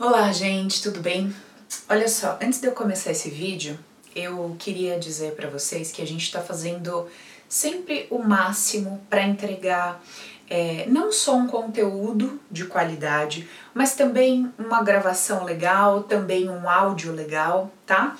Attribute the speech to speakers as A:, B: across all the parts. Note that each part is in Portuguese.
A: Olá, gente, tudo bem? Olha só, antes de eu começar esse vídeo, eu queria dizer para vocês que a gente está fazendo sempre o máximo para entregar é, não só um conteúdo de qualidade, mas também uma gravação legal, também um áudio legal, tá?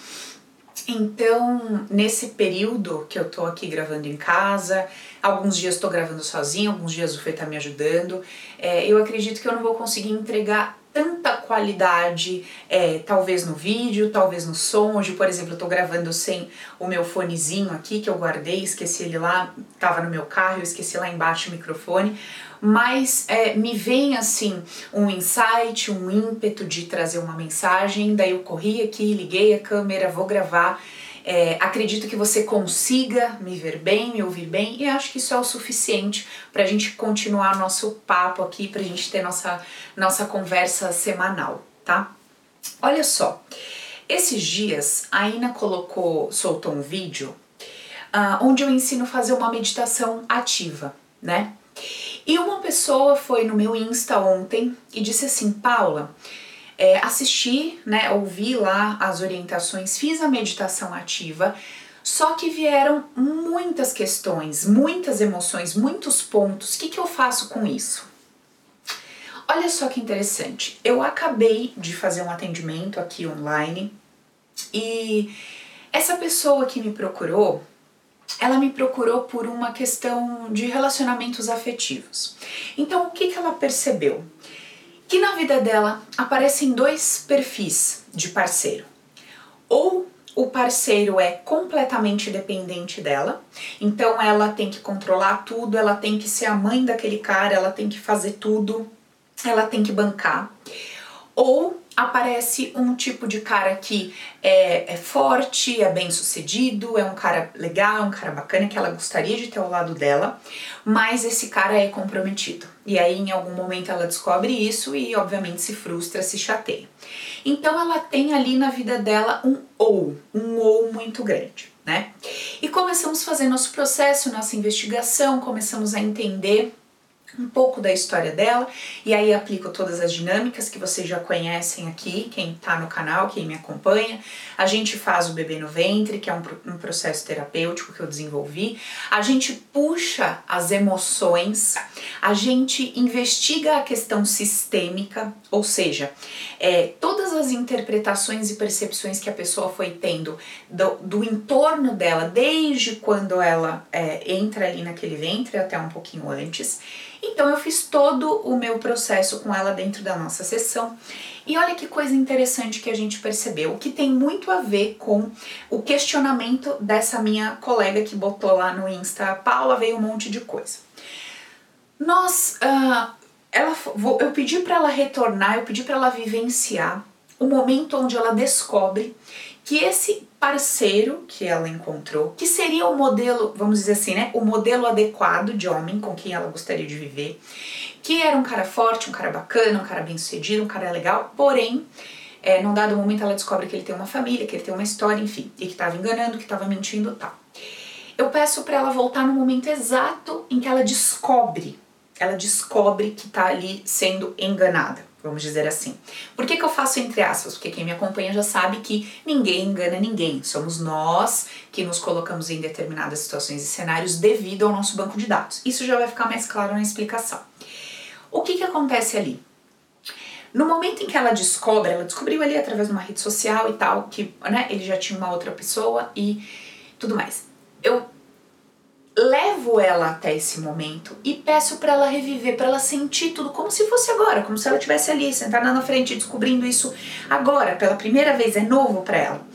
A: Então, nesse período que eu tô aqui gravando em casa, alguns dias estou gravando sozinha, alguns dias o Fê tá me ajudando, é, eu acredito que eu não vou conseguir entregar tanta qualidade, é, talvez no vídeo, talvez no som. Hoje, por exemplo, eu tô gravando sem o meu fonezinho aqui que eu guardei, esqueci ele lá, tava no meu carro, eu esqueci lá embaixo o microfone. Mas é, me vem assim um insight, um ímpeto de trazer uma mensagem. Daí eu corri aqui, liguei a câmera, vou gravar. É, acredito que você consiga me ver bem, me ouvir bem, e acho que isso é o suficiente para a gente continuar nosso papo aqui, para a gente ter nossa, nossa conversa semanal, tá? Olha só, esses dias a Ina colocou, soltou um vídeo uh, onde eu ensino a fazer uma meditação ativa, né? E uma pessoa foi no meu Insta ontem e disse assim: Paula, é, assisti, né, ouvi lá as orientações, fiz a meditação ativa, só que vieram muitas questões, muitas emoções, muitos pontos. O que, que eu faço com isso? Olha só que interessante. Eu acabei de fazer um atendimento aqui online e essa pessoa que me procurou, ela me procurou por uma questão de relacionamentos afetivos. Então, o que, que ela percebeu? Que na vida dela aparecem dois perfis de parceiro. Ou o parceiro é completamente dependente dela, então ela tem que controlar tudo, ela tem que ser a mãe daquele cara, ela tem que fazer tudo, ela tem que bancar. Ou aparece um tipo de cara que é, é, forte, é bem sucedido, é um cara legal, um cara bacana que ela gostaria de ter ao lado dela, mas esse cara é comprometido. E aí em algum momento ela descobre isso e obviamente se frustra, se chateia. Então ela tem ali na vida dela um ou, um ou muito grande, né? E começamos a fazer nosso processo, nossa investigação, começamos a entender um pouco da história dela e aí aplico todas as dinâmicas que vocês já conhecem aqui, quem tá no canal, quem me acompanha. A gente faz o bebê no ventre, que é um, um processo terapêutico que eu desenvolvi. A gente puxa as emoções, a gente investiga a questão sistêmica, ou seja, é, todas as interpretações e percepções que a pessoa foi tendo do, do entorno dela, desde quando ela é, entra ali naquele ventre até um pouquinho antes então eu fiz todo o meu processo com ela dentro da nossa sessão. E olha que coisa interessante que a gente percebeu, que tem muito a ver com o questionamento dessa minha colega que botou lá no Insta, Paula, veio um monte de coisa. Nós, uh, ela, eu pedi para ela retornar, eu pedi para ela vivenciar o momento onde ela descobre que esse parceiro que ela encontrou, que seria o modelo, vamos dizer assim, né, o modelo adequado de homem com quem ela gostaria de viver, que era um cara forte, um cara bacana, um cara bem-sucedido, um cara legal, porém, é, num dado momento ela descobre que ele tem uma família, que ele tem uma história, enfim, e que estava enganando, que estava mentindo, tal. Eu peço para ela voltar no momento exato em que ela descobre, ela descobre que está ali sendo enganada vamos dizer assim. Por que, que eu faço entre aspas? Porque quem me acompanha já sabe que ninguém engana ninguém. Somos nós que nos colocamos em determinadas situações e cenários devido ao nosso banco de dados. Isso já vai ficar mais claro na explicação. O que, que acontece ali? No momento em que ela descobre, ela descobriu ali através de uma rede social e tal, que né, ele já tinha uma outra pessoa e tudo mais. Eu levo ela até esse momento e peço para ela reviver, para ela sentir tudo como se fosse agora, como se ela estivesse ali, sentada na frente, descobrindo isso agora, pela primeira vez, é novo para ela.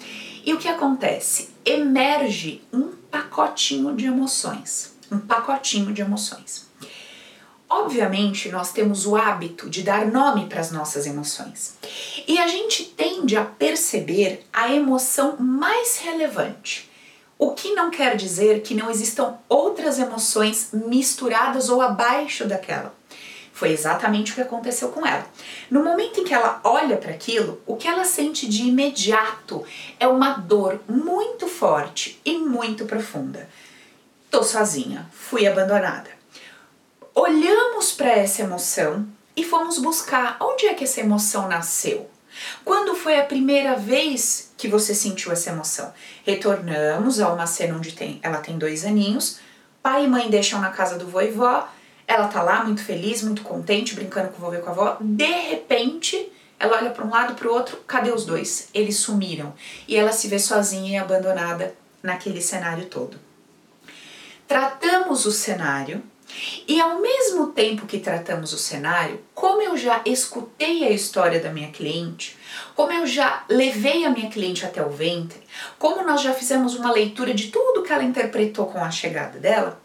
A: E o que acontece? Emerge um pacotinho de emoções, um pacotinho de emoções. Obviamente, nós temos o hábito de dar nome para as nossas emoções. E a gente tende a perceber a emoção mais relevante o que não quer dizer que não existam outras emoções misturadas ou abaixo daquela. Foi exatamente o que aconteceu com ela. No momento em que ela olha para aquilo, o que ela sente de imediato é uma dor muito forte e muito profunda. Tô sozinha, fui abandonada. Olhamos para essa emoção, e fomos buscar onde é que essa emoção nasceu. Quando foi a primeira vez que você sentiu essa emoção? Retornamos a uma cena onde tem, ela tem dois aninhos, pai e mãe deixam na casa do vovó, ela tá lá muito feliz, muito contente, brincando com o vovô e com a avó. De repente, ela olha para um lado para o outro, cadê os dois? Eles sumiram. E ela se vê sozinha e abandonada naquele cenário todo. Tratamos o cenário e ao mesmo tempo que tratamos o cenário, como eu já escutei a história da minha cliente, como eu já levei a minha cliente até o ventre, como nós já fizemos uma leitura de tudo que ela interpretou com a chegada dela,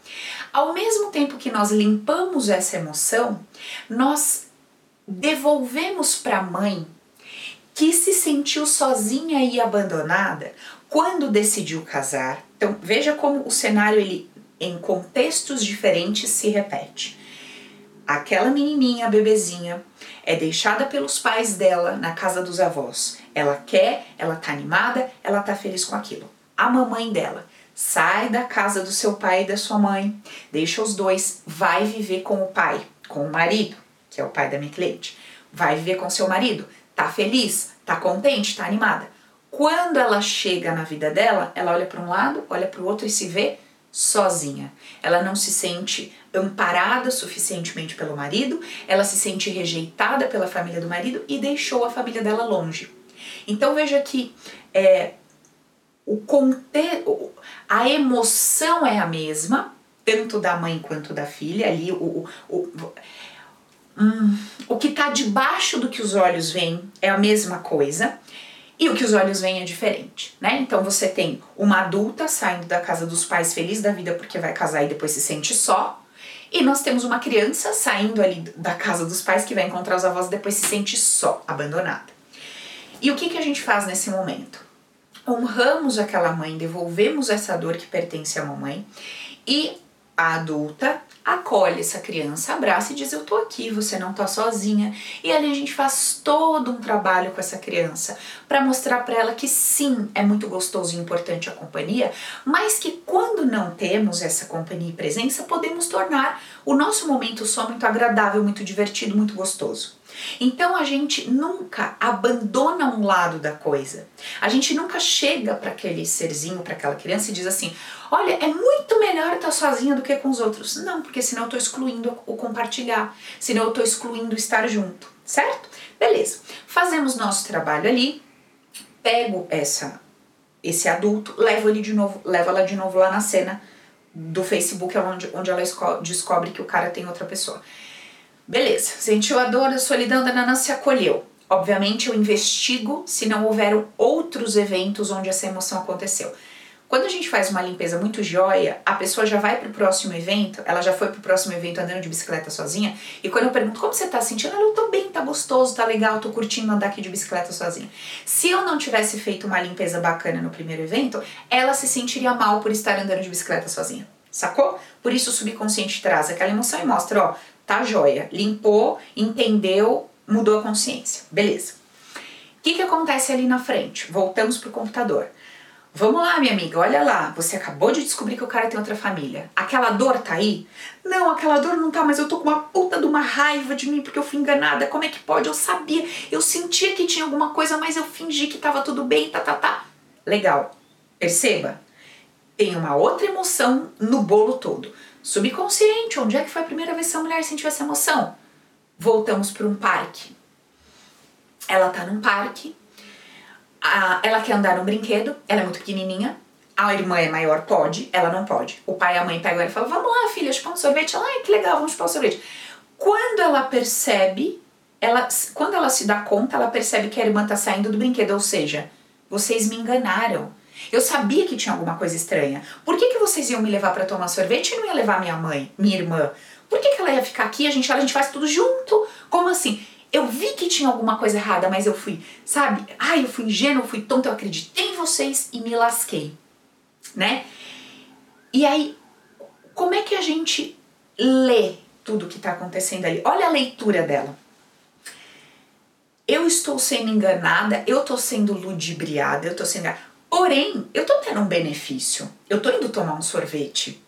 A: ao mesmo tempo que nós limpamos essa emoção, nós devolvemos para a mãe que se sentiu sozinha e abandonada quando decidiu casar. Então, veja como o cenário ele em contextos diferentes se repete. Aquela menininha, bebezinha, é deixada pelos pais dela na casa dos avós. Ela quer, ela tá animada, ela tá feliz com aquilo. A mamãe dela sai da casa do seu pai e da sua mãe, deixa os dois, vai viver com o pai, com o marido, que é o pai da minha cliente. Vai viver com seu marido, tá feliz, tá contente, tá animada. Quando ela chega na vida dela, ela olha para um lado, olha para o outro e se vê sozinha. Ela não se sente amparada suficientemente pelo marido, ela se sente rejeitada pela família do marido e deixou a família dela longe. Então veja que é, o conte a emoção é a mesma, tanto da mãe quanto da filha, ali o, o, o, hum, o que está debaixo do que os olhos veem é a mesma coisa, e o que os olhos veem é diferente, né? Então você tem uma adulta saindo da casa dos pais feliz da vida porque vai casar e depois se sente só. E nós temos uma criança saindo ali da casa dos pais que vai encontrar os avós e depois se sente só, abandonada. E o que, que a gente faz nesse momento? Honramos aquela mãe, devolvemos essa dor que pertence à mamãe e a adulta acolhe essa criança, abraça e diz: Eu tô aqui, você não tá sozinha. E ali a gente faz todo um trabalho com essa criança para mostrar para ela que sim, é muito gostoso e importante a companhia, mas que quando não temos essa companhia e presença, podemos tornar o nosso momento só muito agradável, muito divertido, muito gostoso. Então a gente nunca abandona um lado da coisa. A gente nunca chega para aquele serzinho, para aquela criança e diz assim: "Olha, é muito melhor estar sozinha do que com os outros". Não, porque senão eu tô excluindo o compartilhar, senão eu tô excluindo o estar junto, certo? Beleza. Fazemos nosso trabalho ali. Pego essa esse adulto, levo ele de novo, levo ela de novo lá na cena do Facebook, onde, onde ela descobre que o cara tem outra pessoa. Beleza, sentiu a dor, a solidão da Nana se acolheu. Obviamente eu investigo se não houveram outros eventos onde essa emoção aconteceu. Quando a gente faz uma limpeza muito joia, a pessoa já vai pro próximo evento, ela já foi pro próximo evento andando de bicicleta sozinha, e quando eu pergunto como você tá sentindo, ela, eu tô bem, tá gostoso, tá legal, tô curtindo andar aqui de bicicleta sozinha. Se eu não tivesse feito uma limpeza bacana no primeiro evento, ela se sentiria mal por estar andando de bicicleta sozinha. Sacou? Por isso o subconsciente traz aquela emoção e mostra, ó, tá joia. Limpou, entendeu, mudou a consciência. Beleza. O que, que acontece ali na frente? Voltamos pro computador. Vamos lá, minha amiga, olha lá. Você acabou de descobrir que o cara tem outra família. Aquela dor tá aí? Não, aquela dor não tá, mas eu tô com uma puta de uma raiva de mim porque eu fui enganada. Como é que pode? Eu sabia, eu sentia que tinha alguma coisa, mas eu fingi que tava tudo bem, tá, tá, tá. Legal. Perceba, tem uma outra emoção no bolo todo. Subconsciente, onde é que foi a primeira vez que essa mulher sentiu essa emoção? Voltamos para um parque. Ela tá num parque, a, ela quer andar num brinquedo, ela é muito pequenininha, a irmã é maior, pode, ela não pode. O pai e a mãe pegam ela e falam: Vamos lá, filha, chupar um sorvete. Ela, que legal, vamos chupar um sorvete. Quando ela percebe, ela, quando ela se dá conta, ela percebe que a irmã tá saindo do brinquedo, ou seja, vocês me enganaram. Eu sabia que tinha alguma coisa estranha. Por que, que vocês iam me levar para tomar sorvete e não ia levar minha mãe, minha irmã? Por que, que ela ia ficar aqui? A gente, a gente faz tudo junto. Como assim? Eu vi que tinha alguma coisa errada, mas eu fui, sabe? Ai, eu fui ingênuo, eu fui tonto, eu acreditei em vocês e me lasquei, né? E aí, como é que a gente lê tudo que tá acontecendo ali? Olha a leitura dela. Eu estou sendo enganada, eu estou sendo ludibriada, eu estou sendo. Porém, eu tô tendo um benefício. Eu tô indo tomar um sorvete.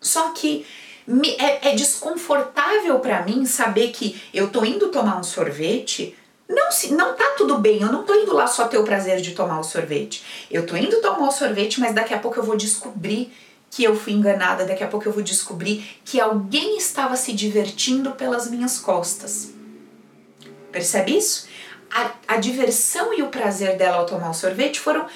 A: Só que me, é, é desconfortável para mim saber que eu tô indo tomar um sorvete não, se, não tá tudo bem, eu não tô indo lá só ter o prazer de tomar o sorvete. Eu tô indo tomar o sorvete, mas daqui a pouco eu vou descobrir que eu fui enganada, daqui a pouco eu vou descobrir que alguém estava se divertindo pelas minhas costas. Percebe isso? A, a diversão e o prazer dela ao tomar o sorvete foram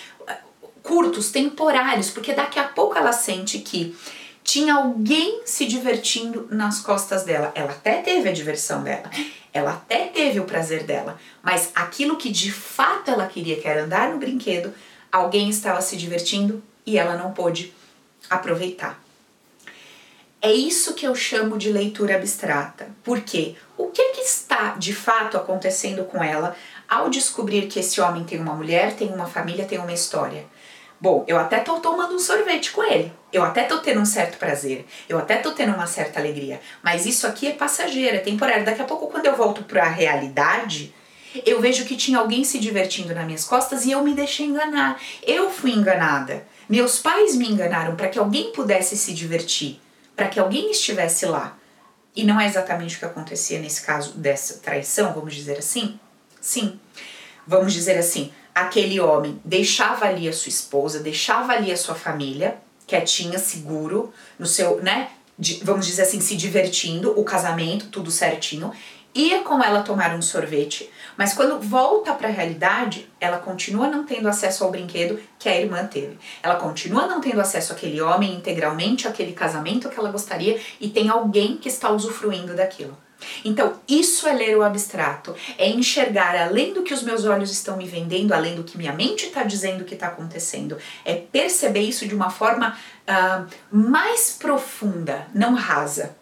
A: curtos, temporários, porque daqui a pouco ela sente que tinha alguém se divertindo nas costas dela. Ela até teve a diversão dela, ela até teve o prazer dela, mas aquilo que de fato ela queria, que era andar no brinquedo, alguém estava se divertindo e ela não pôde aproveitar. É isso que eu chamo de leitura abstrata. Porque o que, que está de fato acontecendo com ela ao descobrir que esse homem tem uma mulher, tem uma família, tem uma história? Bom, eu até tô tomando um sorvete com ele. Eu até tô tendo um certo prazer. Eu até tô tendo uma certa alegria. Mas isso aqui é passageiro, é temporário. Daqui a pouco, quando eu volto para a realidade, eu vejo que tinha alguém se divertindo nas minhas costas e eu me deixei enganar. Eu fui enganada. Meus pais me enganaram para que alguém pudesse se divertir, para que alguém estivesse lá. E não é exatamente o que acontecia nesse caso dessa traição, vamos dizer assim? Sim. Vamos dizer assim, aquele homem deixava ali a sua esposa, deixava ali a sua família, quietinha, seguro, no seu, né? De, vamos dizer assim, se divertindo, o casamento, tudo certinho, ia com ela tomar um sorvete, mas quando volta para a realidade, ela continua não tendo acesso ao brinquedo que a irmã teve. Ela continua não tendo acesso àquele homem integralmente, àquele casamento que ela gostaria e tem alguém que está usufruindo daquilo. Então, isso é ler o abstrato, é enxergar além do que os meus olhos estão me vendendo, além do que minha mente está dizendo que está acontecendo, é perceber isso de uma forma uh, mais profunda, não rasa.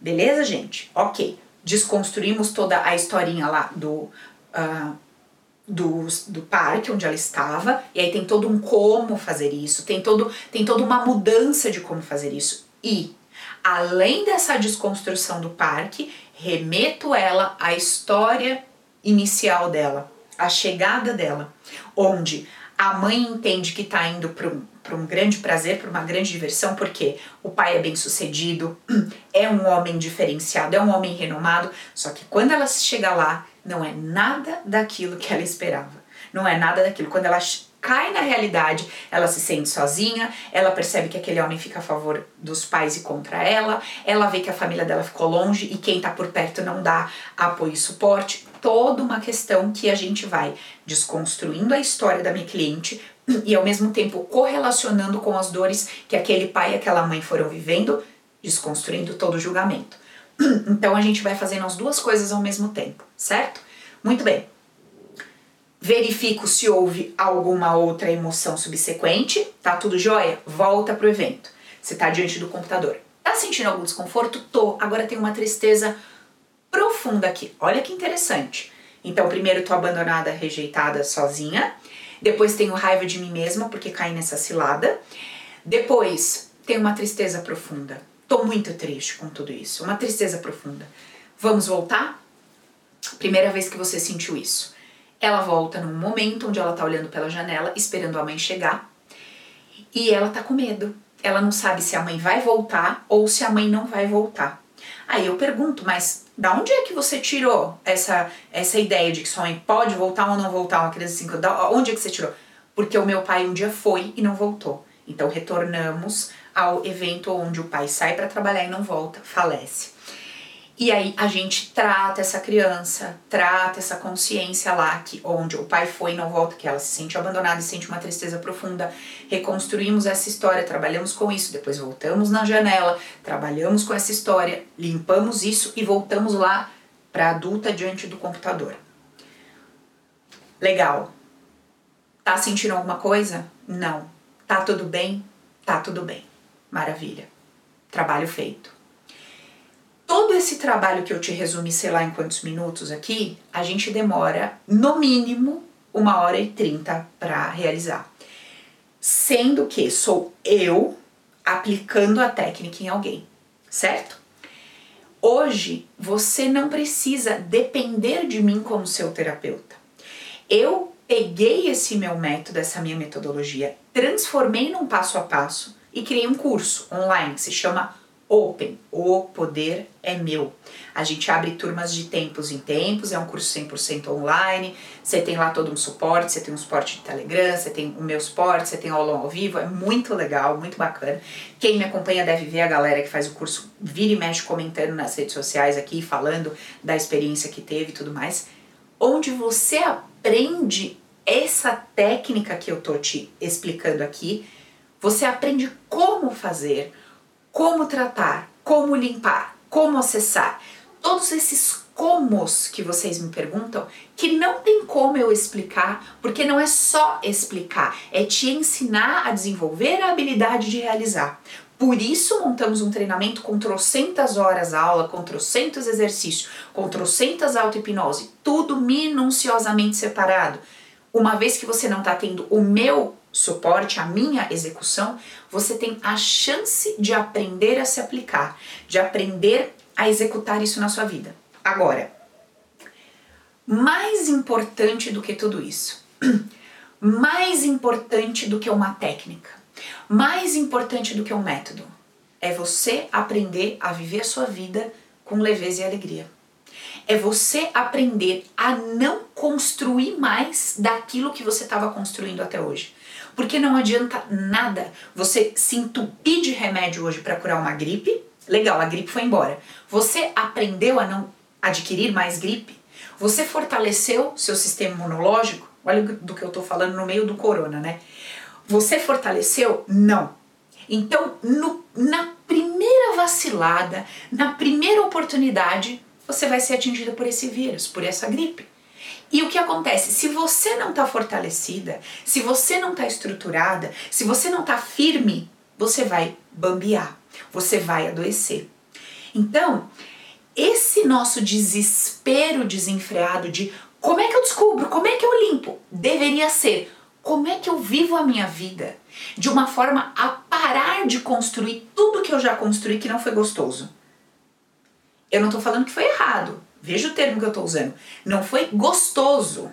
A: Beleza, gente? Ok. Desconstruímos toda a historinha lá do, uh, do, do parque onde ela estava, e aí tem todo um como fazer isso, tem, todo, tem toda uma mudança de como fazer isso. E além dessa desconstrução do parque, remeto ela à história inicial dela, à chegada dela, onde a mãe entende que está indo para um, um grande prazer, para uma grande diversão, porque o pai é bem sucedido, é um homem diferenciado, é um homem renomado, só que quando ela chega lá, não é nada daquilo que ela esperava. Não é nada daquilo. Quando ela cai na realidade, ela se sente sozinha, ela percebe que aquele homem fica a favor dos pais e contra ela, ela vê que a família dela ficou longe e quem tá por perto não dá apoio e suporte. Toda uma questão que a gente vai desconstruindo a história da minha cliente e ao mesmo tempo correlacionando com as dores que aquele pai e aquela mãe foram vivendo, desconstruindo todo o julgamento. Então a gente vai fazendo as duas coisas ao mesmo tempo, certo? Muito bem verifico se houve alguma outra emoção subsequente, tá tudo jóia? Volta pro evento. Você tá diante do computador. Tá sentindo algum desconforto? Tô. Agora tem uma tristeza profunda aqui. Olha que interessante. Então, primeiro tô abandonada, rejeitada, sozinha. Depois tenho raiva de mim mesma porque caí nessa cilada. Depois tenho uma tristeza profunda. Tô muito triste com tudo isso. Uma tristeza profunda. Vamos voltar? Primeira vez que você sentiu isso. Ela volta num momento onde ela tá olhando pela janela, esperando a mãe chegar, e ela tá com medo. Ela não sabe se a mãe vai voltar ou se a mãe não vai voltar. Aí eu pergunto, mas da onde é que você tirou essa, essa ideia de que sua mãe pode voltar ou não voltar? Uma criança assim, da onde é que você tirou? Porque o meu pai um dia foi e não voltou. Então retornamos ao evento onde o pai sai para trabalhar e não volta, falece. E aí a gente trata essa criança, trata essa consciência lá que onde o pai foi e não volta, que ela se sente abandonada e sente uma tristeza profunda. Reconstruímos essa história, trabalhamos com isso, depois voltamos na janela, trabalhamos com essa história, limpamos isso e voltamos lá para adulta diante do computador. Legal. Tá sentindo alguma coisa? Não. Tá tudo bem? Tá tudo bem. Maravilha. Trabalho feito todo esse trabalho que eu te resumi, sei lá em quantos minutos aqui, a gente demora no mínimo uma hora e trinta para realizar. Sendo que sou eu aplicando a técnica em alguém, certo? Hoje você não precisa depender de mim como seu terapeuta. Eu peguei esse meu método, essa minha metodologia, transformei num passo a passo e criei um curso online que se chama Open, o poder é meu. A gente abre turmas de tempos em tempos, é um curso 100% online. Você tem lá todo um suporte, você tem um suporte de Telegram, você tem o meu suporte, você tem aula ao vivo, é muito legal, muito bacana. Quem me acompanha deve ver a galera que faz o curso vira e mexe comentando nas redes sociais aqui, falando da experiência que teve e tudo mais. Onde você aprende essa técnica que eu tô te explicando aqui, você aprende como fazer como tratar, como limpar, como acessar. Todos esses comos que vocês me perguntam, que não tem como eu explicar, porque não é só explicar, é te ensinar a desenvolver a habilidade de realizar. Por isso montamos um treinamento com trocentas horas aula, com trocentos exercícios, com trocentas auto-hipnose, tudo minuciosamente separado. Uma vez que você não está tendo o meu suporte à minha execução, você tem a chance de aprender a se aplicar, de aprender a executar isso na sua vida. Agora, mais importante do que tudo isso, mais importante do que uma técnica, mais importante do que um método, é você aprender a viver a sua vida com leveza e alegria é você aprender a não construir mais daquilo que você estava construindo até hoje. Porque não adianta nada você se entupir de remédio hoje para curar uma gripe. Legal, a gripe foi embora. Você aprendeu a não adquirir mais gripe? Você fortaleceu seu sistema imunológico? Olha do que eu estou falando no meio do corona, né? Você fortaleceu? Não. Então, no, na primeira vacilada, na primeira oportunidade, você vai ser atingida por esse vírus, por essa gripe. E o que acontece? Se você não está fortalecida, se você não está estruturada, se você não está firme, você vai bambear, você vai adoecer. Então, esse nosso desespero desenfreado de como é que eu descubro, como é que eu limpo, deveria ser como é que eu vivo a minha vida de uma forma a parar de construir tudo que eu já construí que não foi gostoso. Eu não estou falando que foi errado. Veja o termo que eu estou usando. Não foi gostoso.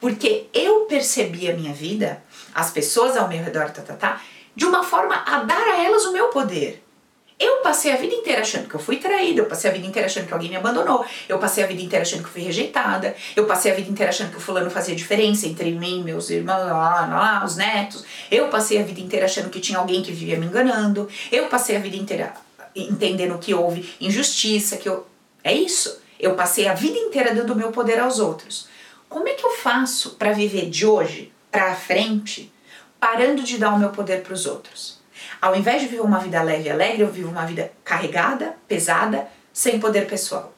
A: Porque eu percebi a minha vida, as pessoas ao meu redor, tá, tá, tá, de uma forma a dar a elas o meu poder. Eu passei a vida inteira achando que eu fui traída, eu passei a vida inteira achando que alguém me abandonou, eu passei a vida inteira achando que eu fui rejeitada, eu passei a vida inteira achando que o fulano fazia diferença entre mim, meus irmãos, lá, lá, os netos, eu passei a vida inteira achando que tinha alguém que vivia me enganando, eu passei a vida inteira entendendo que houve injustiça, que eu... é isso. Eu passei a vida inteira dando o meu poder aos outros. Como é que eu faço para viver de hoje para frente, parando de dar o meu poder para os outros? Ao invés de viver uma vida leve e alegre, eu vivo uma vida carregada, pesada, sem poder pessoal.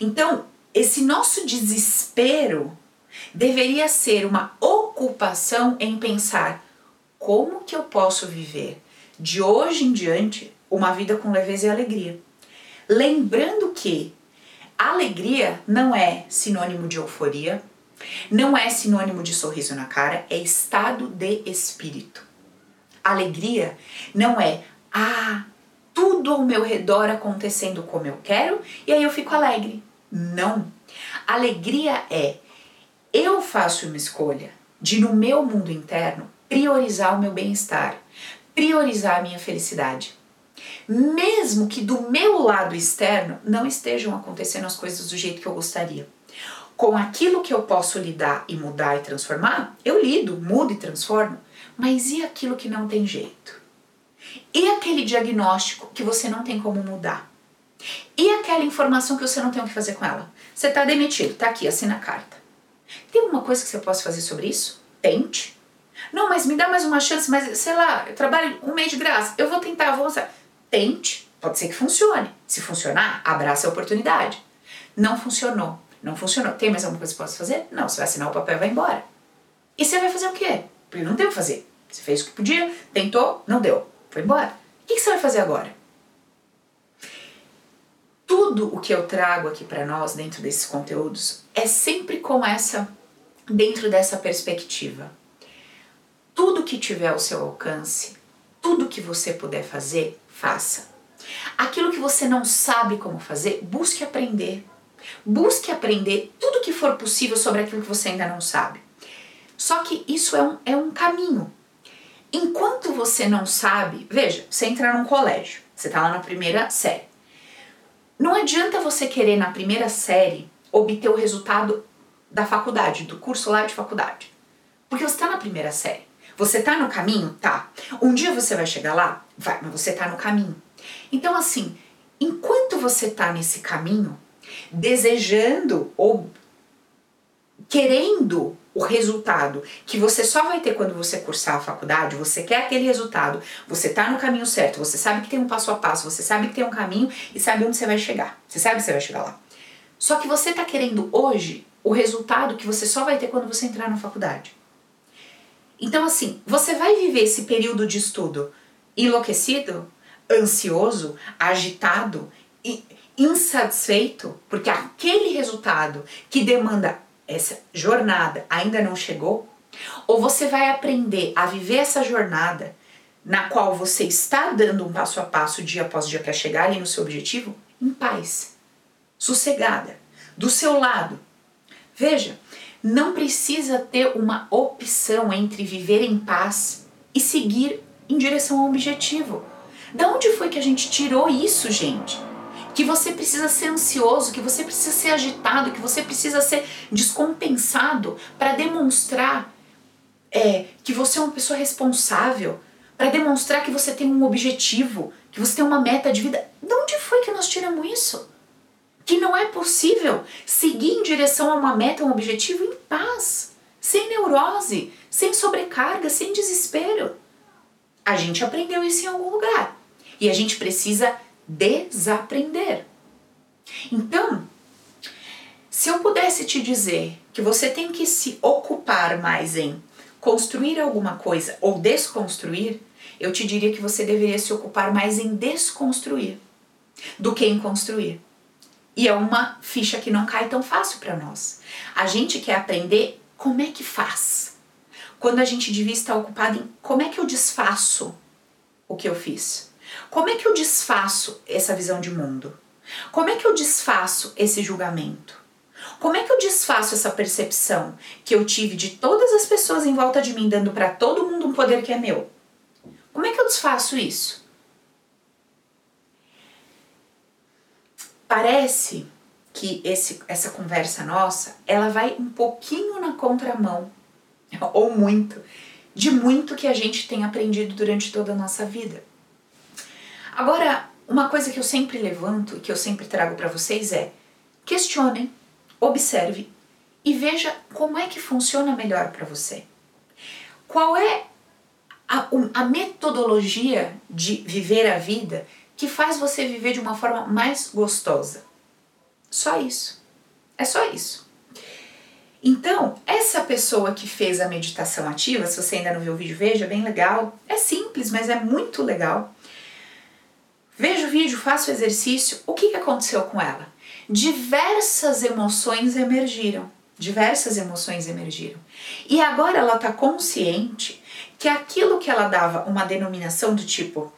A: Então, esse nosso desespero deveria ser uma ocupação em pensar como que eu posso viver de hoje em diante uma vida com leveza e alegria. Lembrando que alegria não é sinônimo de euforia, não é sinônimo de sorriso na cara, é estado de espírito. Alegria não é, ah, tudo ao meu redor acontecendo como eu quero e aí eu fico alegre. Não. Alegria é eu faço uma escolha de, no meu mundo interno, priorizar o meu bem-estar, priorizar a minha felicidade mesmo que do meu lado externo não estejam acontecendo as coisas do jeito que eu gostaria. Com aquilo que eu posso lidar e mudar e transformar, eu lido, mudo e transformo. Mas e aquilo que não tem jeito? E aquele diagnóstico que você não tem como mudar? E aquela informação que você não tem o que fazer com ela? Você está demitido, tá aqui, assina a carta. Tem alguma coisa que você possa fazer sobre isso? Tente. Não, mas me dá mais uma chance, mas sei lá, eu trabalho um mês de graça, eu vou tentar, vou tente, pode ser que funcione. Se funcionar, abraça a oportunidade. Não funcionou, não funcionou. Tem mais alguma coisa que possa fazer? Não, você vai assinar o papel e vai embora. E você vai fazer o quê? Porque não tem o que fazer. Você fez o que podia, tentou, não deu, foi embora. O que você vai fazer agora? Tudo o que eu trago aqui para nós dentro desses conteúdos é sempre com essa, dentro dessa perspectiva. Tudo que tiver ao seu alcance, tudo que você puder fazer, faça. Aquilo que você não sabe como fazer, busque aprender. Busque aprender tudo que for possível sobre aquilo que você ainda não sabe. Só que isso é um, é um caminho. Enquanto você não sabe, veja, você entra num colégio. Você tá lá na primeira série. Não adianta você querer na primeira série obter o resultado da faculdade, do curso lá de faculdade. Porque você está na primeira série. Você está no caminho? Tá. Um dia você vai chegar lá? Vai, mas você está no caminho. Então, assim, enquanto você está nesse caminho, desejando ou querendo o resultado que você só vai ter quando você cursar a faculdade, você quer aquele resultado, você tá no caminho certo, você sabe que tem um passo a passo, você sabe que tem um caminho e sabe onde você vai chegar. Você sabe que você vai chegar lá. Só que você tá querendo hoje o resultado que você só vai ter quando você entrar na faculdade. Então, assim, você vai viver esse período de estudo enlouquecido, ansioso, agitado e insatisfeito, porque aquele resultado que demanda essa jornada ainda não chegou, ou você vai aprender a viver essa jornada na qual você está dando um passo a passo, dia após dia, para chegar ali no seu objetivo, em paz, sossegada, do seu lado. Veja, não precisa ter uma opção entre viver em paz e seguir em direção ao objetivo. Da onde foi que a gente tirou isso, gente? que você precisa ser ansioso, que você precisa ser agitado, que você precisa ser descompensado para demonstrar é, que você é uma pessoa responsável, para demonstrar que você tem um objetivo, que você tem uma meta de vida. De onde foi que nós tiramos isso? Que não é possível seguir em direção a uma meta, um objetivo em paz, sem neurose, sem sobrecarga, sem desespero. A gente aprendeu isso em algum lugar e a gente precisa desaprender. Então, se eu pudesse te dizer que você tem que se ocupar mais em construir alguma coisa ou desconstruir, eu te diria que você deveria se ocupar mais em desconstruir do que em construir. E é uma ficha que não cai tão fácil para nós. A gente quer aprender como é que faz. Quando a gente devia estar ocupado em como é que eu desfaço o que eu fiz. Como é que eu desfaço essa visão de mundo? Como é que eu desfaço esse julgamento? Como é que eu desfaço essa percepção que eu tive de todas as pessoas em volta de mim dando para todo mundo um poder que é meu? Como é que eu desfaço isso? Parece que esse, essa conversa nossa, ela vai um pouquinho na contramão, ou muito, de muito que a gente tem aprendido durante toda a nossa vida. Agora, uma coisa que eu sempre levanto e que eu sempre trago para vocês é: questionem, observe e veja como é que funciona melhor para você. Qual é a, a metodologia de viver a vida que faz você viver de uma forma mais gostosa? Só isso. É só isso. Então, essa pessoa que fez a meditação ativa, se você ainda não viu o vídeo, veja, é bem legal. É simples, mas é muito legal. Veja o vídeo, faça o exercício. O que, aconteceu com ela? Diversas emoções emergiram. Diversas emoções emergiram. E agora ela está consciente que aquilo que ela dava uma denominação do tipo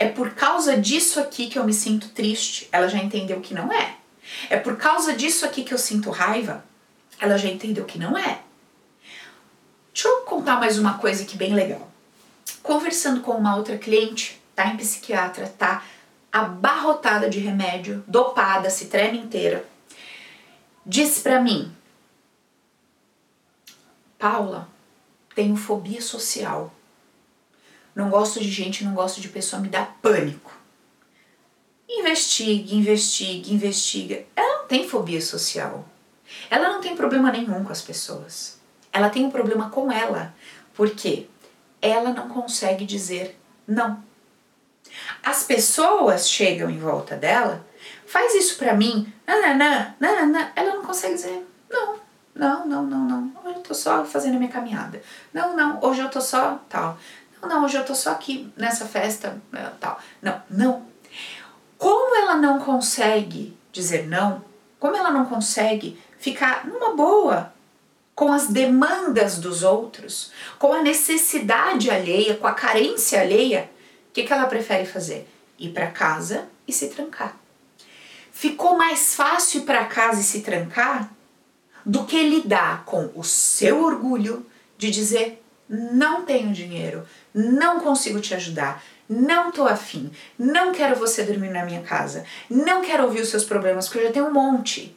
A: é por causa disso aqui que eu me sinto triste, ela já entendeu que não é. É por causa disso aqui que eu sinto raiva, ela já entendeu que não é. Deixa eu contar mais uma coisa aqui bem legal. Conversando com uma outra cliente, tá em psiquiatra, tá abarrotada de remédio, dopada, se treme inteira, disse para mim: Paula, tenho fobia social. Não gosto de gente, não gosto de pessoa, me dá pânico. Investigue, investigue, investiga. Ela não tem fobia social. Ela não tem problema nenhum com as pessoas. Ela tem um problema com ela. Porque ela não consegue dizer não. As pessoas chegam em volta dela, faz isso pra mim, nananã, nananã. Ela não consegue dizer, não, não, não, não, não. Hoje eu tô só fazendo a minha caminhada. Não, não, hoje eu tô só tal. Não, hoje eu tô só aqui nessa festa eh, tal. Não, não. Como ela não consegue dizer não, como ela não consegue ficar numa boa com as demandas dos outros, com a necessidade alheia, com a carência alheia, o que, que ela prefere fazer? Ir para casa e se trancar. Ficou mais fácil ir para casa e se trancar do que lidar com o seu orgulho de dizer não tenho dinheiro, não consigo te ajudar, não tô afim, não quero você dormir na minha casa, não quero ouvir os seus problemas, porque eu já tenho um monte.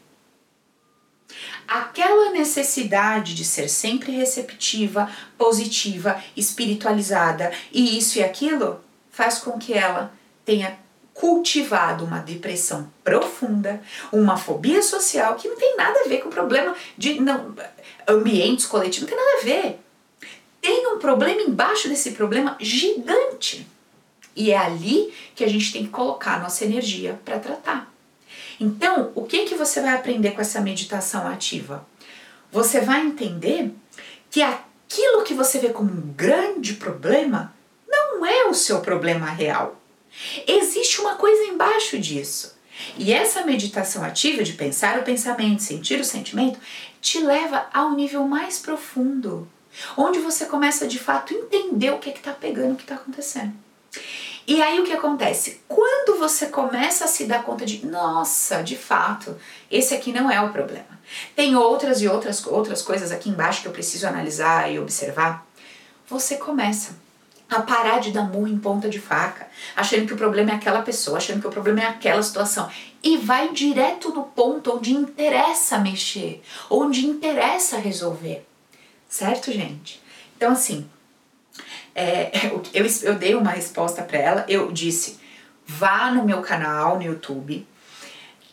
A: Aquela necessidade de ser sempre receptiva, positiva, espiritualizada e isso e aquilo faz com que ela tenha cultivado uma depressão profunda, uma fobia social que não tem nada a ver com o problema de não, ambientes coletivos, não tem nada a ver. Tem um problema embaixo desse problema gigante. E é ali que a gente tem que colocar nossa energia para tratar. Então, o que que você vai aprender com essa meditação ativa? Você vai entender que aquilo que você vê como um grande problema não é o seu problema real. Existe uma coisa embaixo disso. E essa meditação ativa de pensar o pensamento, sentir o sentimento, te leva ao nível mais profundo, onde você começa de fato a entender o que é está pegando, o que está acontecendo. E aí o que acontece? Quando você começa a se dar conta de, nossa, de fato, esse aqui não é o problema. Tem outras e outras outras coisas aqui embaixo que eu preciso analisar e observar. Você começa a parar de dar murro em ponta de faca, achando que o problema é aquela pessoa, achando que o problema é aquela situação. E vai direto no ponto onde interessa mexer, onde interessa resolver. Certo, gente? Então, assim, é, eu, eu dei uma resposta para ela, eu disse: vá no meu canal no YouTube,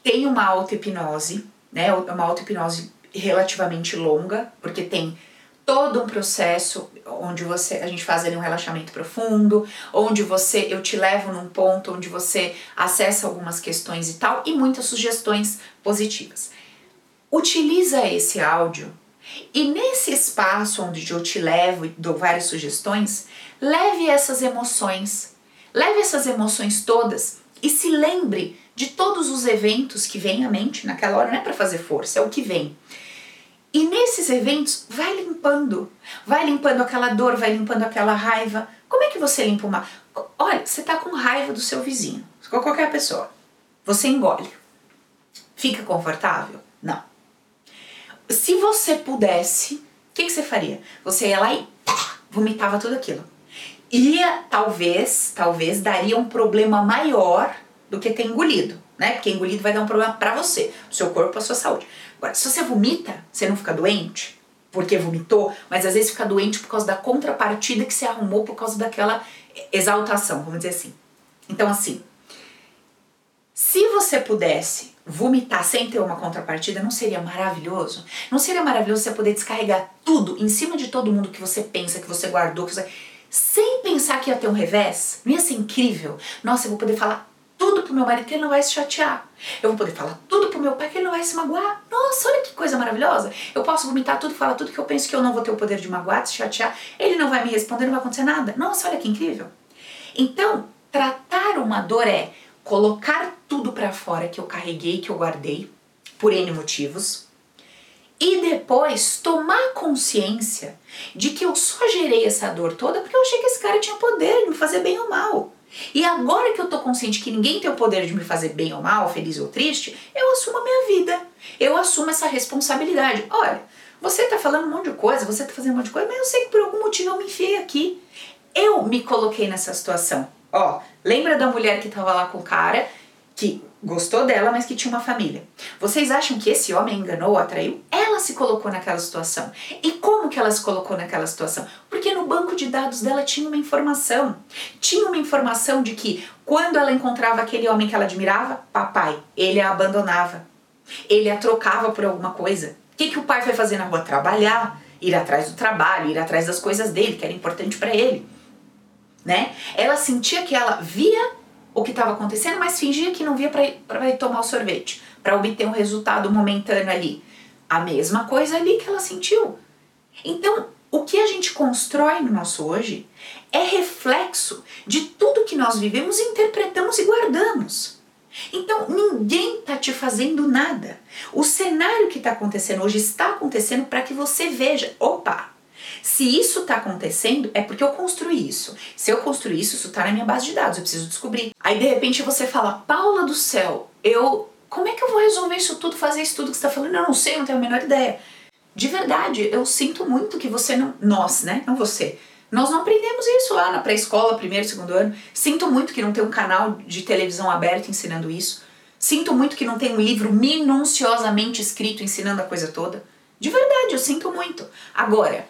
A: tem uma auto-hipnose, né? Uma auto-hipnose relativamente longa, porque tem todo um processo onde você a gente faz ali um relaxamento profundo, onde você eu te levo num ponto onde você acessa algumas questões e tal e muitas sugestões positivas. Utiliza esse áudio e nesse espaço onde eu te levo e dou várias sugestões, leve essas emoções, leve essas emoções todas e se lembre de todos os eventos que vêm à mente naquela hora, não é para fazer força, é o que vem. E nesses eventos, vai limpando. Vai limpando aquela dor, vai limpando aquela raiva. Como é que você limpa uma. Olha, você tá com raiva do seu vizinho, com qualquer pessoa. Você engole. Fica confortável? Se você pudesse, o que, que, você faria? Você ia lá e pá, vomitava tudo aquilo. Ia, talvez, talvez, daria um problema maior do que ter engolido, né? Porque engolido vai dar um problema para você, pro seu corpo, pra sua saúde. Agora, se você vomita, você não fica doente porque vomitou, mas às vezes fica doente por causa da contrapartida que você arrumou por causa daquela exaltação, vamos dizer assim. Então, assim, se você pudesse vomitar sem ter uma contrapartida, não seria maravilhoso? Não seria maravilhoso você poder descarregar tudo em cima de todo mundo que você pensa, que você guardou, que você... sem pensar que ia ter um revés? Não ia ser incrível? Nossa, eu vou poder falar tudo pro meu marido que ele não vai se chatear. Eu vou poder falar tudo pro meu pai que ele não vai se magoar. Nossa, olha que coisa maravilhosa. Eu posso vomitar tudo, falar tudo que eu penso que eu não vou ter o poder de magoar, de se chatear. Ele não vai me responder, não vai acontecer nada. Nossa, olha que incrível. Então, tratar uma dor é colocar tudo para fora que eu carreguei, que eu guardei, por N motivos, e depois tomar consciência de que eu só gerei essa dor toda porque eu achei que esse cara tinha poder de me fazer bem ou mal. E agora que eu tô consciente que ninguém tem o poder de me fazer bem ou mal, feliz ou triste, eu assumo a minha vida. Eu assumo essa responsabilidade. Olha, você tá falando um monte de coisa, você tá fazendo um monte de coisa, mas eu sei que por algum motivo eu me enfiei aqui. Eu me coloquei nessa situação. Ó, lembra da mulher que tava lá com o cara que gostou dela, mas que tinha uma família. Vocês acham que esse homem enganou, atraiu? Ela se colocou naquela situação. E como que ela se colocou naquela situação? Porque no banco de dados dela tinha uma informação. Tinha uma informação de que quando ela encontrava aquele homem que ela admirava, papai, ele a abandonava. Ele a trocava por alguma coisa. O que, que o pai foi fazer na rua? Trabalhar, ir atrás do trabalho, ir atrás das coisas dele, que era importante para ele. Né? Ela sentia que ela via o que estava acontecendo, mas fingia que não via para ir tomar o sorvete, para obter um resultado momentâneo ali. A mesma coisa ali que ela sentiu. Então, o que a gente constrói no nosso hoje é reflexo de tudo que nós vivemos, interpretamos e guardamos. Então, ninguém está te fazendo nada. O cenário que está acontecendo hoje está acontecendo para que você veja: opa, se isso está acontecendo, é porque eu construí isso. Se eu construí isso, isso está na minha base de dados, eu preciso descobrir. Aí de repente você fala, Paula do céu, eu. Como é que eu vou resolver isso tudo, fazer isso tudo que você está falando? Eu não sei, eu não tenho a menor ideia. De verdade, eu sinto muito que você não. Nós, né? Não você. Nós não aprendemos isso lá na pré-escola, primeiro, segundo ano. Sinto muito que não tem um canal de televisão aberto ensinando isso. Sinto muito que não tem um livro minuciosamente escrito ensinando a coisa toda. De verdade, eu sinto muito. Agora,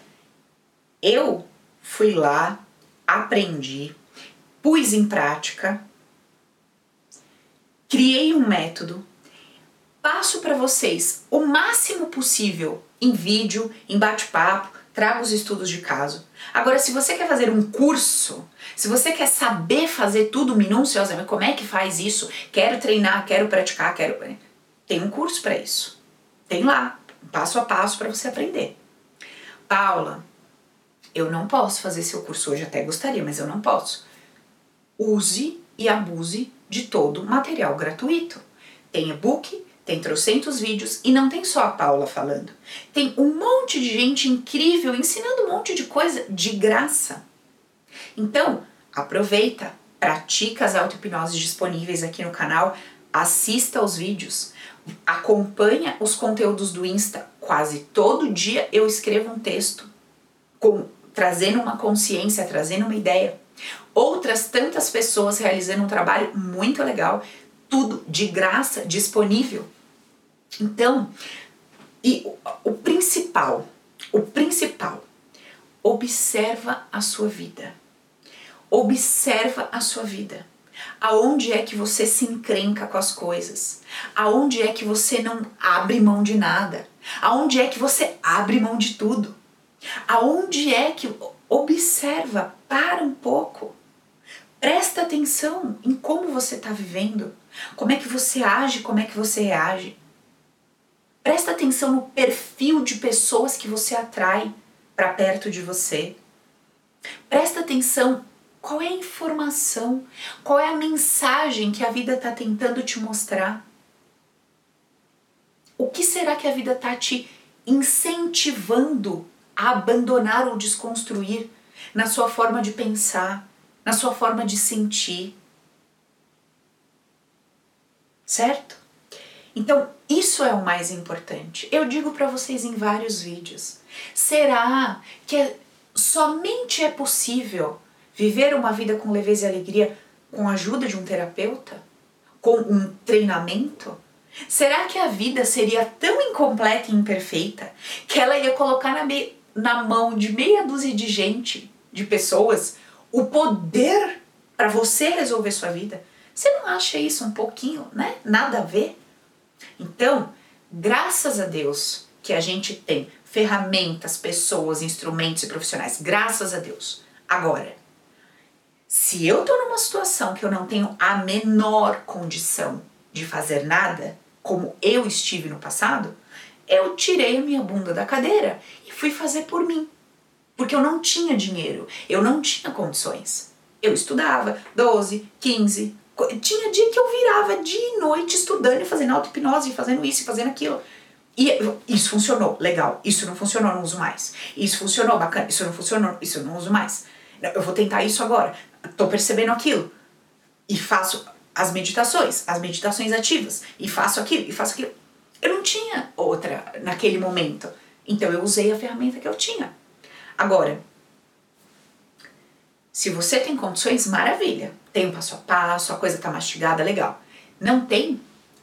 A: eu fui lá, aprendi, pus em prática, criei um método, passo para vocês o máximo possível em vídeo, em bate-papo, trago os estudos de caso. Agora, se você quer fazer um curso, se você quer saber fazer tudo minuciosamente, como é que faz isso? Quero treinar, quero praticar, quero. Tem um curso para isso. Tem lá, passo a passo para você aprender. Paula, eu não posso fazer seu curso hoje, até gostaria, mas eu não posso. Use e abuse de todo material gratuito. Tem e-book, tem trocentos vídeos e não tem só a Paula falando. Tem um monte de gente incrível ensinando um monte de coisa de graça. Então, aproveita, pratica as auto-hipnoses disponíveis aqui no canal, assista aos vídeos, acompanha os conteúdos do Insta. Quase todo dia eu escrevo um texto com trazendo uma consciência, trazendo uma ideia. Outras tantas pessoas realizando um trabalho muito legal, tudo de graça, disponível. Então, e o, o principal, o principal, observa a sua vida. Observa a sua vida. Aonde é que você se encrenca com as coisas? Aonde é que você não abre mão de nada? Aonde é que você abre mão de tudo? Aonde é que observa, para um pouco. Presta atenção em como você está vivendo, como é que você age, como é que você reage. Presta atenção no perfil de pessoas que você atrai para perto de você. Presta atenção qual é a informação, qual é a mensagem que a vida está tentando te mostrar. O que será que a vida está te incentivando a abandonar ou desconstruir na sua forma de pensar, na sua forma de sentir? Certo? Então, isso é o mais importante. Eu digo para vocês em vários vídeos. Será que é, somente é possível viver uma vida com leveza e alegria com a ajuda de um terapeuta? Com um treinamento? Será que a vida seria tão incompleta e imperfeita que ela ia colocar na, na mão de meia dúzia de gente, de pessoas, o poder para você resolver sua vida? Você não acha isso um pouquinho, né? Nada a ver? Então, graças a Deus que a gente tem ferramentas, pessoas, instrumentos e profissionais, graças a Deus. Agora, se eu tô numa situação que eu não tenho a menor condição de fazer nada, como eu estive no passado, eu tirei a minha bunda da cadeira e fui fazer por mim. Porque eu não tinha dinheiro, eu não tinha condições. Eu estudava 12, 15, tinha dia que eu virava dia e noite estudando e fazendo auto-hipnose, fazendo isso e fazendo aquilo. E isso funcionou, legal. Isso não funcionou, não uso mais. Isso funcionou, bacana. Isso não funcionou, isso não uso mais. Eu vou tentar isso agora. Tô percebendo aquilo. E faço as meditações, as meditações ativas. E faço aquilo, e faço aquilo. Eu não tinha outra naquele momento. Então eu usei a ferramenta que eu tinha. Agora, se você tem condições, maravilha. Tem um passo a passo, a coisa tá mastigada, legal. Não tem?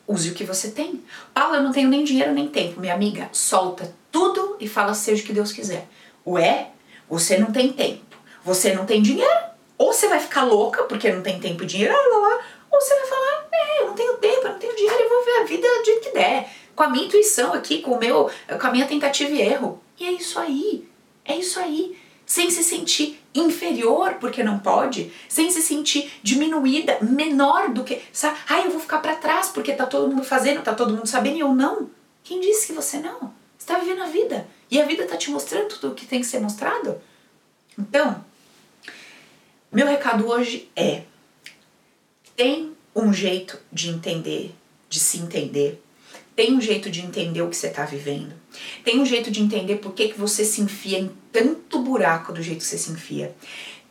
A: Use o que você tem. Paula, eu não tenho nem dinheiro nem tempo. Minha amiga, solta tudo e fala seja o que Deus quiser. Ué, você não tem tempo. Você não tem dinheiro. Ou você vai ficar louca porque não tem tempo e dinheiro, ou você vai falar, é, eu não tenho tempo, eu não tenho dinheiro, eu vou ver a vida do jeito que der. Com a minha intuição aqui, com, o meu, com a minha tentativa e erro. E é isso aí. É isso aí sem se sentir inferior porque não pode, sem se sentir diminuída, menor do que, sabe? Ai, eu vou ficar para trás porque tá todo mundo fazendo, tá todo mundo sabendo e eu não. Quem disse que você não? Você tá vivendo a vida e a vida tá te mostrando tudo o que tem que ser mostrado. Então, meu recado hoje é: tem um jeito de entender, de se entender, tem um jeito de entender o que você está vivendo. Tem um jeito de entender por que, que você se enfia em tanto buraco do jeito que você se enfia.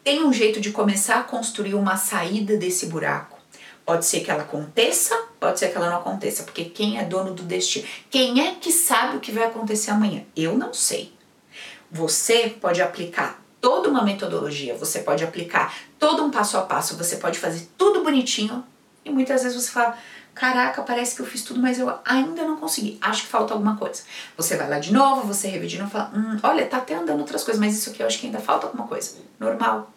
A: Tem um jeito de começar a construir uma saída desse buraco. Pode ser que ela aconteça, pode ser que ela não aconteça, porque quem é dono do destino? Quem é que sabe o que vai acontecer amanhã? Eu não sei. Você pode aplicar toda uma metodologia, você pode aplicar todo um passo a passo, você pode fazer tudo bonitinho e muitas vezes você fala: Caraca, parece que eu fiz tudo, mas eu ainda não consegui. Acho que falta alguma coisa. Você vai lá de novo, você revê e fala: hum, Olha, tá até andando outras coisas, mas isso aqui eu acho que ainda falta alguma coisa. Normal.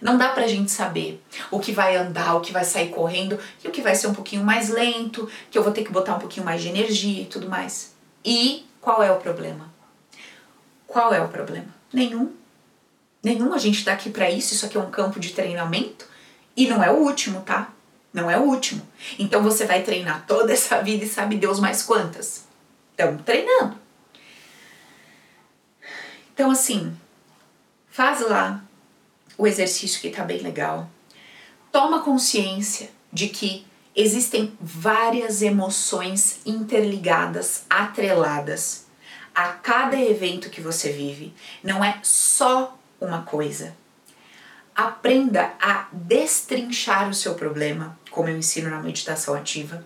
A: Não dá pra gente saber o que vai andar, o que vai sair correndo e o que vai ser um pouquinho mais lento, que eu vou ter que botar um pouquinho mais de energia e tudo mais. E qual é o problema? Qual é o problema? Nenhum. Nenhum. A gente tá aqui para isso. Isso aqui é um campo de treinamento e não é o último, tá? Não é o último. Então você vai treinar toda essa vida e sabe Deus mais quantas. Estamos treinando. Então, assim, faz lá o exercício que tá bem legal. Toma consciência de que existem várias emoções interligadas, atreladas a cada evento que você vive. Não é só uma coisa. Aprenda a destrinchar o seu problema, como eu ensino na meditação ativa.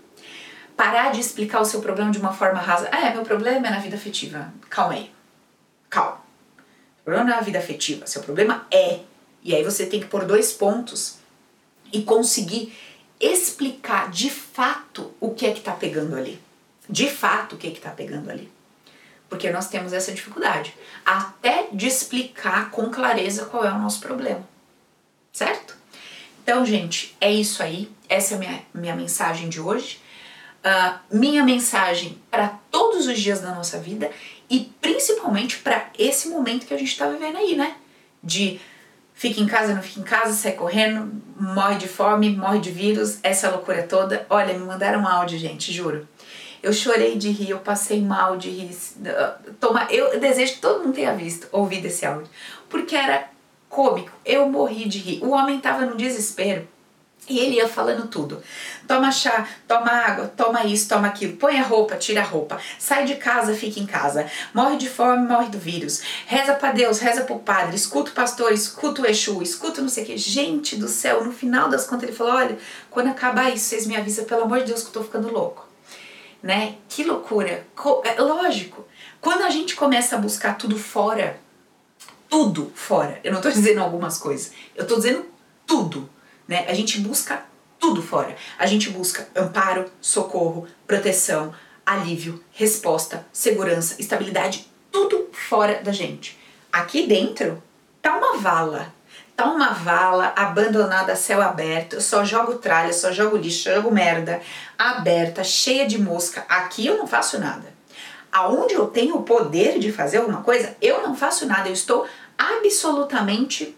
A: Parar de explicar o seu problema de uma forma rasa. Ah, é, meu problema é na vida afetiva. Calma aí. Calma. O problema não é na vida afetiva. Seu problema é e aí você tem que pôr dois pontos e conseguir explicar de fato o que é que tá pegando ali. De fato o que é que tá pegando ali. Porque nós temos essa dificuldade. Até de explicar com clareza qual é o nosso problema. Certo? Então, gente, é isso aí. Essa é a minha, minha mensagem de hoje. Uh, minha mensagem para todos os dias da nossa vida e principalmente para esse momento que a gente está vivendo aí, né? De fica em casa, não fica em casa, sai correndo, morre de fome, morre de vírus, essa loucura toda. Olha, me mandaram um áudio, gente, juro. Eu chorei de rir, eu passei mal de rir. Toma, eu desejo que todo mundo tenha visto, ouvido esse áudio, porque era cômico. Eu morri de rir. O homem tava no desespero. E ele ia falando tudo. Toma chá, toma água, toma isso, toma aquilo. Põe a roupa, tira a roupa. Sai de casa, fica em casa. Morre de fome, morre do vírus. Reza para Deus, reza pro padre. Escuta o pastor, escuta o Exu, escuta não sei o que. Gente do céu, no final das contas ele falou: olha, quando acabar isso, vocês me avisam, pelo amor de Deus, que eu tô ficando louco. Né? Que loucura. É lógico. Quando a gente começa a buscar tudo fora, tudo fora. Eu não tô dizendo algumas coisas. Eu tô dizendo tudo né? A gente busca tudo fora. A gente busca amparo, socorro, proteção, alívio, resposta, segurança, estabilidade, tudo fora da gente. Aqui dentro tá uma vala. Tá uma vala abandonada a céu aberto. Eu só jogo tralha, só jogo lixo, jogo merda, aberta, cheia de mosca. Aqui eu não faço nada. Aonde eu tenho o poder de fazer alguma coisa, eu não faço nada. Eu estou absolutamente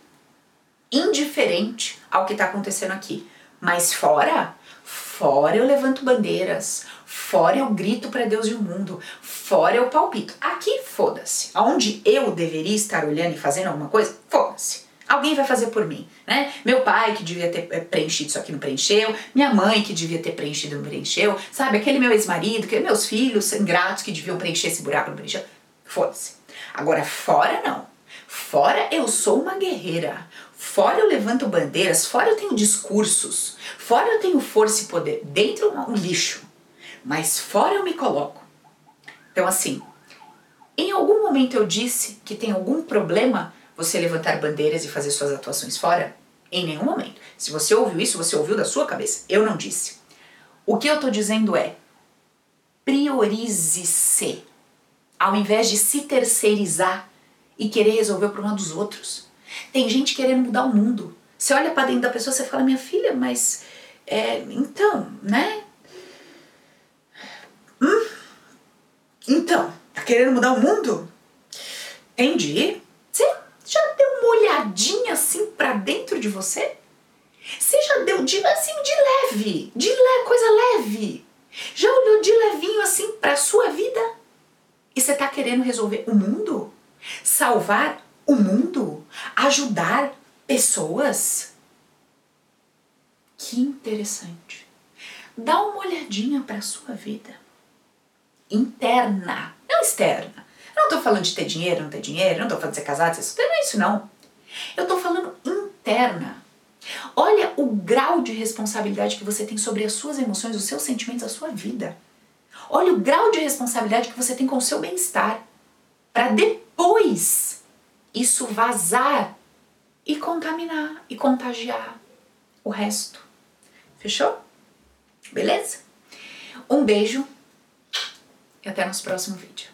A: indiferente ao que está acontecendo aqui. Mas fora, fora eu levanto bandeiras, fora eu grito para Deus e o mundo, fora eu palpito. Aqui, foda-se. Aonde eu deveria estar olhando e fazendo alguma coisa, foda-se. Alguém vai fazer por mim, né? Meu pai que devia ter eh, preenchido isso aqui não preencheu, minha mãe que devia ter preenchido não preencheu, sabe? Aquele meu ex-marido, que meus filhos ingratos que deviam preencher esse buraco não preencheu. Foda-se. Agora, fora não. Fora eu sou uma guerreira. Fora eu levanto bandeiras, fora eu tenho discursos, fora eu tenho força e poder. Dentro um lixo, mas fora eu me coloco. Então, assim, em algum momento eu disse que tem algum problema você levantar bandeiras e fazer suas atuações fora? Em nenhum momento. Se você ouviu isso, você ouviu da sua cabeça. Eu não disse. O que eu estou dizendo é: priorize-se, ao invés de se terceirizar e querer resolver o problema dos outros. Tem gente querendo mudar o mundo. Você olha para dentro da pessoa e fala, minha filha, mas é, então, né? Hum? Então, tá querendo mudar o mundo? Entendi. Você já deu uma olhadinha assim para dentro de você? Você já deu de assim de leve, de le coisa leve. Já olhou de levinho assim para sua vida? E você tá querendo resolver o mundo? Salvar o mundo, ajudar pessoas. Que interessante. Dá uma olhadinha para a sua vida interna, não externa. Eu não estou falando de ter dinheiro, não ter dinheiro, não estou falando de ser casado, ser solteiro, não é isso não. Eu estou falando interna. Olha o grau de responsabilidade que você tem sobre as suas emoções, os seus sentimentos, a sua vida. Olha o grau de responsabilidade que você tem com o seu bem-estar. Para depois isso vazar e contaminar e contagiar o resto. Fechou? Beleza? Um beijo e até nosso próximo vídeo.